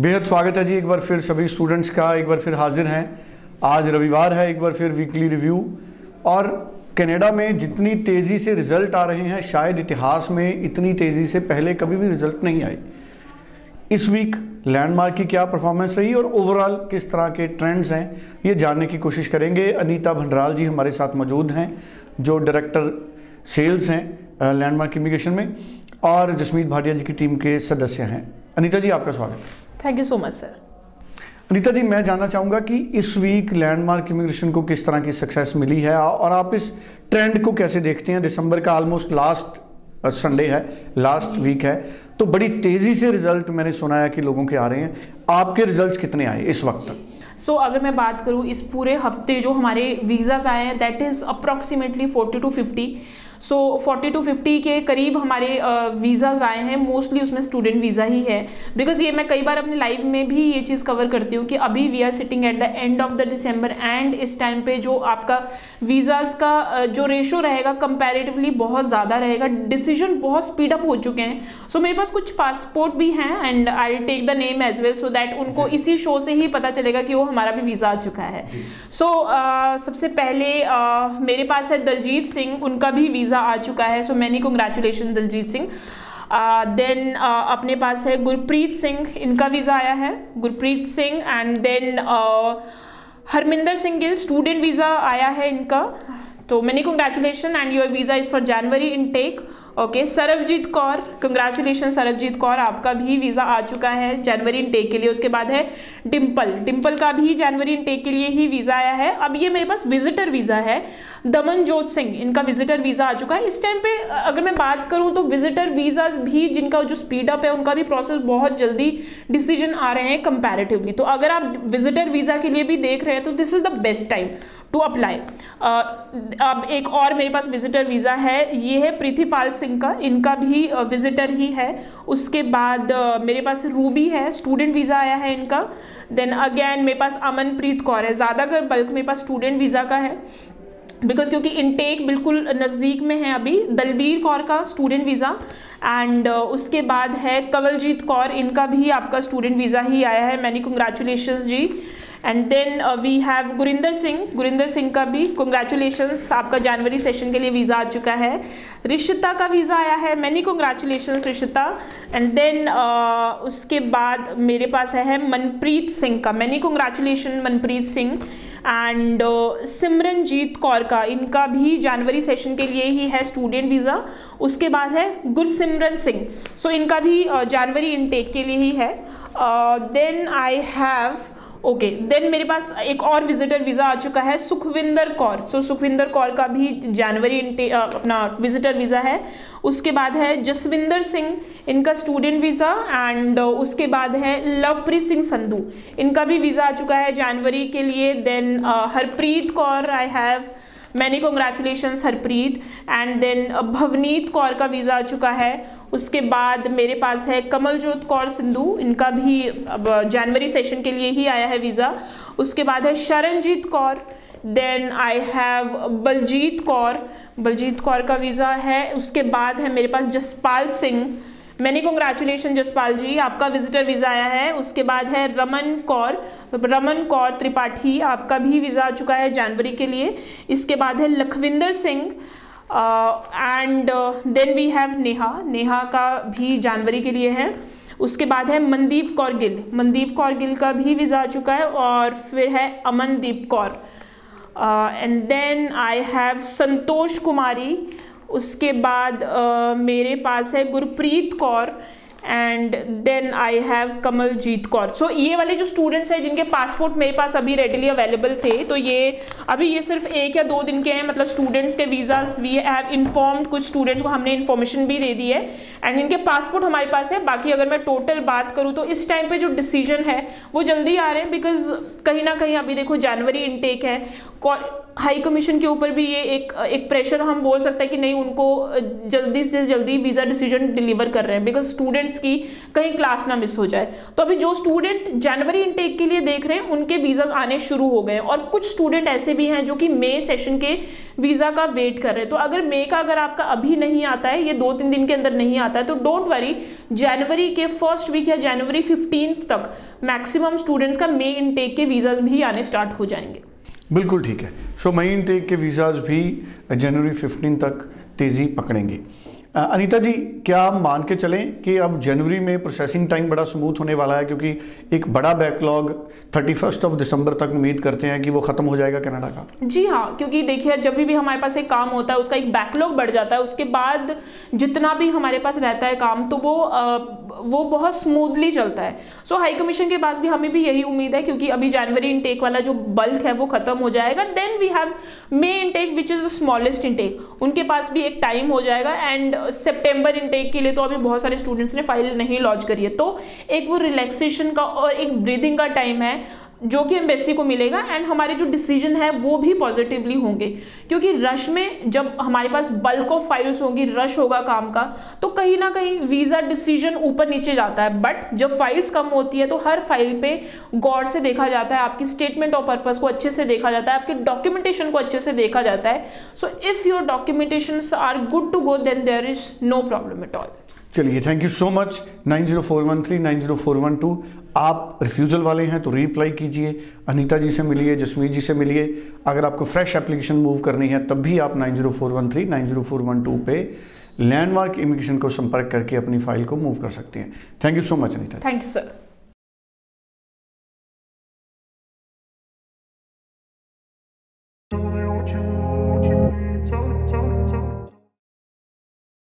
बेहद स्वागत है जी एक बार फिर सभी स्टूडेंट्स का, एक बार फिर हाजिर हैं। आज रविवार है, एक बार फिर वीकली रिव्यू और कनाडा में जितनी तेज़ी से रिज़ल्ट आ रहे हैं, शायद इतिहास में इतनी तेज़ी से पहले कभी भी रिज़ल्ट नहीं आए इस वीक लैंडमार्क की क्या परफॉर्मेंस रही और ओवरऑल किस तरह के ट्रेंड्स हैं, ये जानने की कोशिश करेंगे। अनीता भंडराल जी हमारे साथ मौजूद हैं, जो डायरेक्टर सेल्स हैं लैंडमार्क इमिग्रेशन में, और जसमीत भाटिया जी की टीम के सदस्य हैं। अनीता जी, आपका स्वागत है। Thank you so much sir Anita ji मैं जानना चाहूँगा कि इस वीक लैंडमार्क इमिग्रेशन को किस तरह की सक्सेस मिली है और आप इस ट्रेंड को कैसे देखते हैं? दिसंबर का ऑलमोस्ट लास्ट संडे है लास्ट वीक है। तो बड़ी तेज़ी से रिज़ल्ट मैंने सुना है कि लोगों के आ रहे हैं। आपके रिजल्ट्स कितने आए इस वक्त तक? सो so, अगर मैं बात करूँ इस पूरे हफ़्ते जो हमारे वीज़ाज आए हैं that is approximately forty two fifty so forty two fifty के करीब हमारे वीज़ाज आए हैं। मोस्टली उसमें स्टूडेंट वीज़ा ही है। बिकॉज़ ये मैं कई बार अपने लाइव में भी ये चीज़ कवर करती हूँ कि अभी we are sitting at the end of the December and इस टाइम पे जो आपका वीज़ाज का जो रेशो रहेगा कंपेरेटिवली बहुत ज़्यादा रहेगा। डिसीज़न बहुत स्पीड अप हो चुके हैं। सो so, मेरे पास कुछ पासपोर्ट भी हैं and I take the name as well so that उनको इसी शो से ही पता चलेगा कि वो हमारा भी वीज़ा आ चुका है। सो so, uh, सबसे पहले uh, मेरे पास है दलजीत सिंह। उनका भी वीज़ा वीज़ा आ चुका है so many congratulation Daljeet Singh then अपने पास है गुरप्रीत सिंह, इनका वीज़ा आया है, Gurpreet Singh and then Harminder Singh Gill student visa आया है इनका. तो many congratulation and your visa is for January intake okay Sarabjeet Kaur congratulation Sarabjeet Kaur आपका भी वीज़ा आ चुका है जनवरी इनटेक के लिए। उसके बाद है डिम्पल डिम्पल का भी जनवरी इनटेक के लिए ही वीज़ा आया है। अब ये मेरे पास विजिटर वीज़ा है। दमनजोत सिंह, इनका विजिटर वीज़ा आ चुका है। इस टाइम पे अगर मैं बात करूँ तो विजिटर वीज़ा भी, जिनका जो स्पीड अप है, उनका भी प्रोसेस बहुत जल्दी डिसीज़न आ रहे हैं कंपेरेटिवली तो अगर आप विजिटर वीज़ा के लिए भी देख रहे हैं तो this is the best time to apply अब एक और मेरे पास विजिटर वीज़ा है ये है प्रीतिपाल सिंह का इनका भी विजिटर ही है। उसके बाद मेरे पास रूबी है स्टूडेंट वीज़ा आया है इनका। देन अगेन मेरे पास अमनप्रीत कौर है। ज़्यादातर बल्क मेरे पास स्टूडेंट वीज़ा का है। बिकॉज़ क्योंकि इनटेक बिल्कुल नज़दीक में है अभी दलबीर कौर का स्टूडेंट वीज़ा एंड uh, उसके बाद है कवलजीत कौर इनका भी आपका स्टूडेंट वीज़ा ही आया है। Many congratulation ji. And then we have Gurinder Singh Gurinder Singh का भी कंग्रेचुलेशन आपका जनवरी सेशन के लिए वीज़ा आ चुका है रिश्ता का वीज़ा आया है मैनी कंग्रेचुलेशन रिश्ता एंड देन उसके बाद मेरे पास है मनप्रीत सिंह का many congratulation Manpreet Singh and Simranjeet Kaur का इनका भी जनवरी सेशन के लिए ही है स्टूडेंट वीज़ा उसके बाद है गुरसिमरन सिंह सो इनका भी जनवरी इनटेक के लिए ही है then I have okay okay, then मेरे पास एक और विजिटर वीज़ा आ चुका है सुखविंदर कौर। सो so, सुखविंदर कौर का भी जनवरी अपना विजिटर वीज़ा है। उसके बाद है जसविंदर सिंह इनका स्टूडेंट वीज़ा एंड उसके बाद है लवप्रीत सिंह संधू। इनका भी वीज़ा आ चुका है जनवरी के लिए। Then Harpreet Kaur I have many congratulation Harpreet and then Bhavneet Kaur का वीज़ा आ चुका है उसके बाद मेरे पास है कमलजोत कौर सिंधु इनका भी अब जनवरी सेशन के लिए ही आया है वीज़ा उसके बाद है Sharanjeet Kaur then I have Baljeet Kaur Baljeet Kaur का वीज़ा है उसके बाद है मेरे पास जसपाल सिंह मैनी कॉन्ग्रेचुलेशन जसपाल जी, आपका विजिटर वीज़ा आया है। उसके बाद है रमन कौर। रमन कौर त्रिपाठी, आपका भी वीज़ा आ चुका है जनवरी के लिए। इसके बाद है Lakhvinder Singh and then we have Neha. Neha का भी जनवरी के लिए है। उसके बाद है मनदीप कौर गिल। मनदीप कौर गिल का भी वीज़ा आ चुका है और फिर है Amandeep Kaur. And then I have Santosh Kumari. उसके बाद uh, मेरे पास है Gurpreet Kaur and then I have Kamaljeet Kaur. So ये वाले जो स्टूडेंट्स हैं जिनके पासपोर्ट मेरे पास अभी रेडली अवेलेबल थे तो ये अभी ये सिर्फ़ एक या दो दिन के हैं मतलब स्टूडेंट्स के वीज़ाज वी हैव इन्फॉर्म्ड कुछ स्टूडेंट्स को हमने इन्फॉर्मेशन भी दे दी है एंड इनके पासपोर्ट हमारे पास है. बाकी अगर मैं टोटल बात करूँ तो इस टाइम पर जो डिसीज़न है वो जल्दी आ रहे हैं बिकॉज़ कहीं ना कहीं अभी देखो जनवरी इनटेक है हाई कमीशन के ऊपर भी ये एक एक प्रेशर हम बोल सकते हैं कि नहीं, उनको जल्दी से जल्दी वीज़ा डिसीज़न डिलीवर कर रहे हैं बिकॉज़ स्टूडेंट्स की कहीं क्लास ना मिस हो जाए। तो अभी जो स्टूडेंट जनवरी इनटेक के लिए देख रहे हैं, उनके वीज़ा आने शुरू हो गए और कुछ स्टूडेंट ऐसे भी हैं जो कि मे सेशन के वीज़ा का वेट कर रहे हैं। तो अगर मे का अगर आपका अभी नहीं आता है, ये दो तीन दिन के अंदर नहीं आता है तो डोंट वरी जनवरी के फ़र्स्ट वीक या जनवरी फिफ्टीन तक मैक्सिमम स्टूडेंट्स का मे इनटेक के वीज़ाज भी आने स्टार्ट हो जाएँगे। बिल्कुल ठीक है। सो मई इनटेक के वीज़ाज भी जनवरी 15 तक तेज़ी पकड़ेंगे। अनीता जी क्या हम मान के चलें कि अब जनवरी में प्रोसेसिंग टाइम बड़ा स्मूथ होने वाला है? क्योंकि एक बड़ा backlog thirty first of December तक उम्मीद करते हैं कि वो ख़त्म हो जाएगा कनाडा का। जी हाँ क्योंकि देखिए जब भी, हमारे पास एक काम होता है उसका एक बैकलॉग बढ़ जाता है उसके बाद जितना भी हमारे पास रहता है काम तो वो आ, वो बहुत स्मूथली चलता है। सो हाई कमीशन के पास भी हमें भी यही उम्मीद है क्योंकि अभी जनवरी इनटेक वाला जो बल्क है वो खत्म हो जाएगा। Then we have May intake which is the smallest intake उनके पास भी एक टाइम हो जाएगा एंड सेप्टेम्बर इनटेक के लिए तो अभी बहुत सारे स्टूडेंट्स ने फ़ाइल नहीं लॉन्च करी है। तो एक वो रिलैक्सेशन का और एक ब्रीदिंग का टाइम है। जो कि एम्बेसी को मिलेगा एंड हमारे जो डिसीज़न है वो भी पॉजिटिवली होंगे। क्योंकि रश में जब हमारे पास बल्क ऑफ़ फाइल्स होंगी रश होगा काम का तो कहीं ना कहीं वीज़ा डिसीज़न ऊपर नीचे जाता है। बट जब फाइल्स कम होती है तो हर फ़ाइल पे गौर से देखा जाता है, आपकी स्टेटमेंट ऑफ़ पर्पज को अच्छे से देखा जाता है, आपके डॉक्यूमेंटेशन को अच्छे से देखा जाता है। So if your documentation are good to go then there is no problem at all चलिए thank you so much nine zero four one three, nine zero four one two. आप रिफ्यूज़ल वाले हैं तो रीअप्लाई कीजिए। अनीता जी से मिलिए, जसमीत जी से मिलिए। अगर आपको फ्रेश एप्लीकेशन मूव करनी है, तब भी आप nine zero four one three, nine zero four one two पे लैंडमार्क इमिग्रेशन को संपर्क करके अपनी फ़ाइल को मूव कर सकते हैं। Thank you so much Anita thank you sir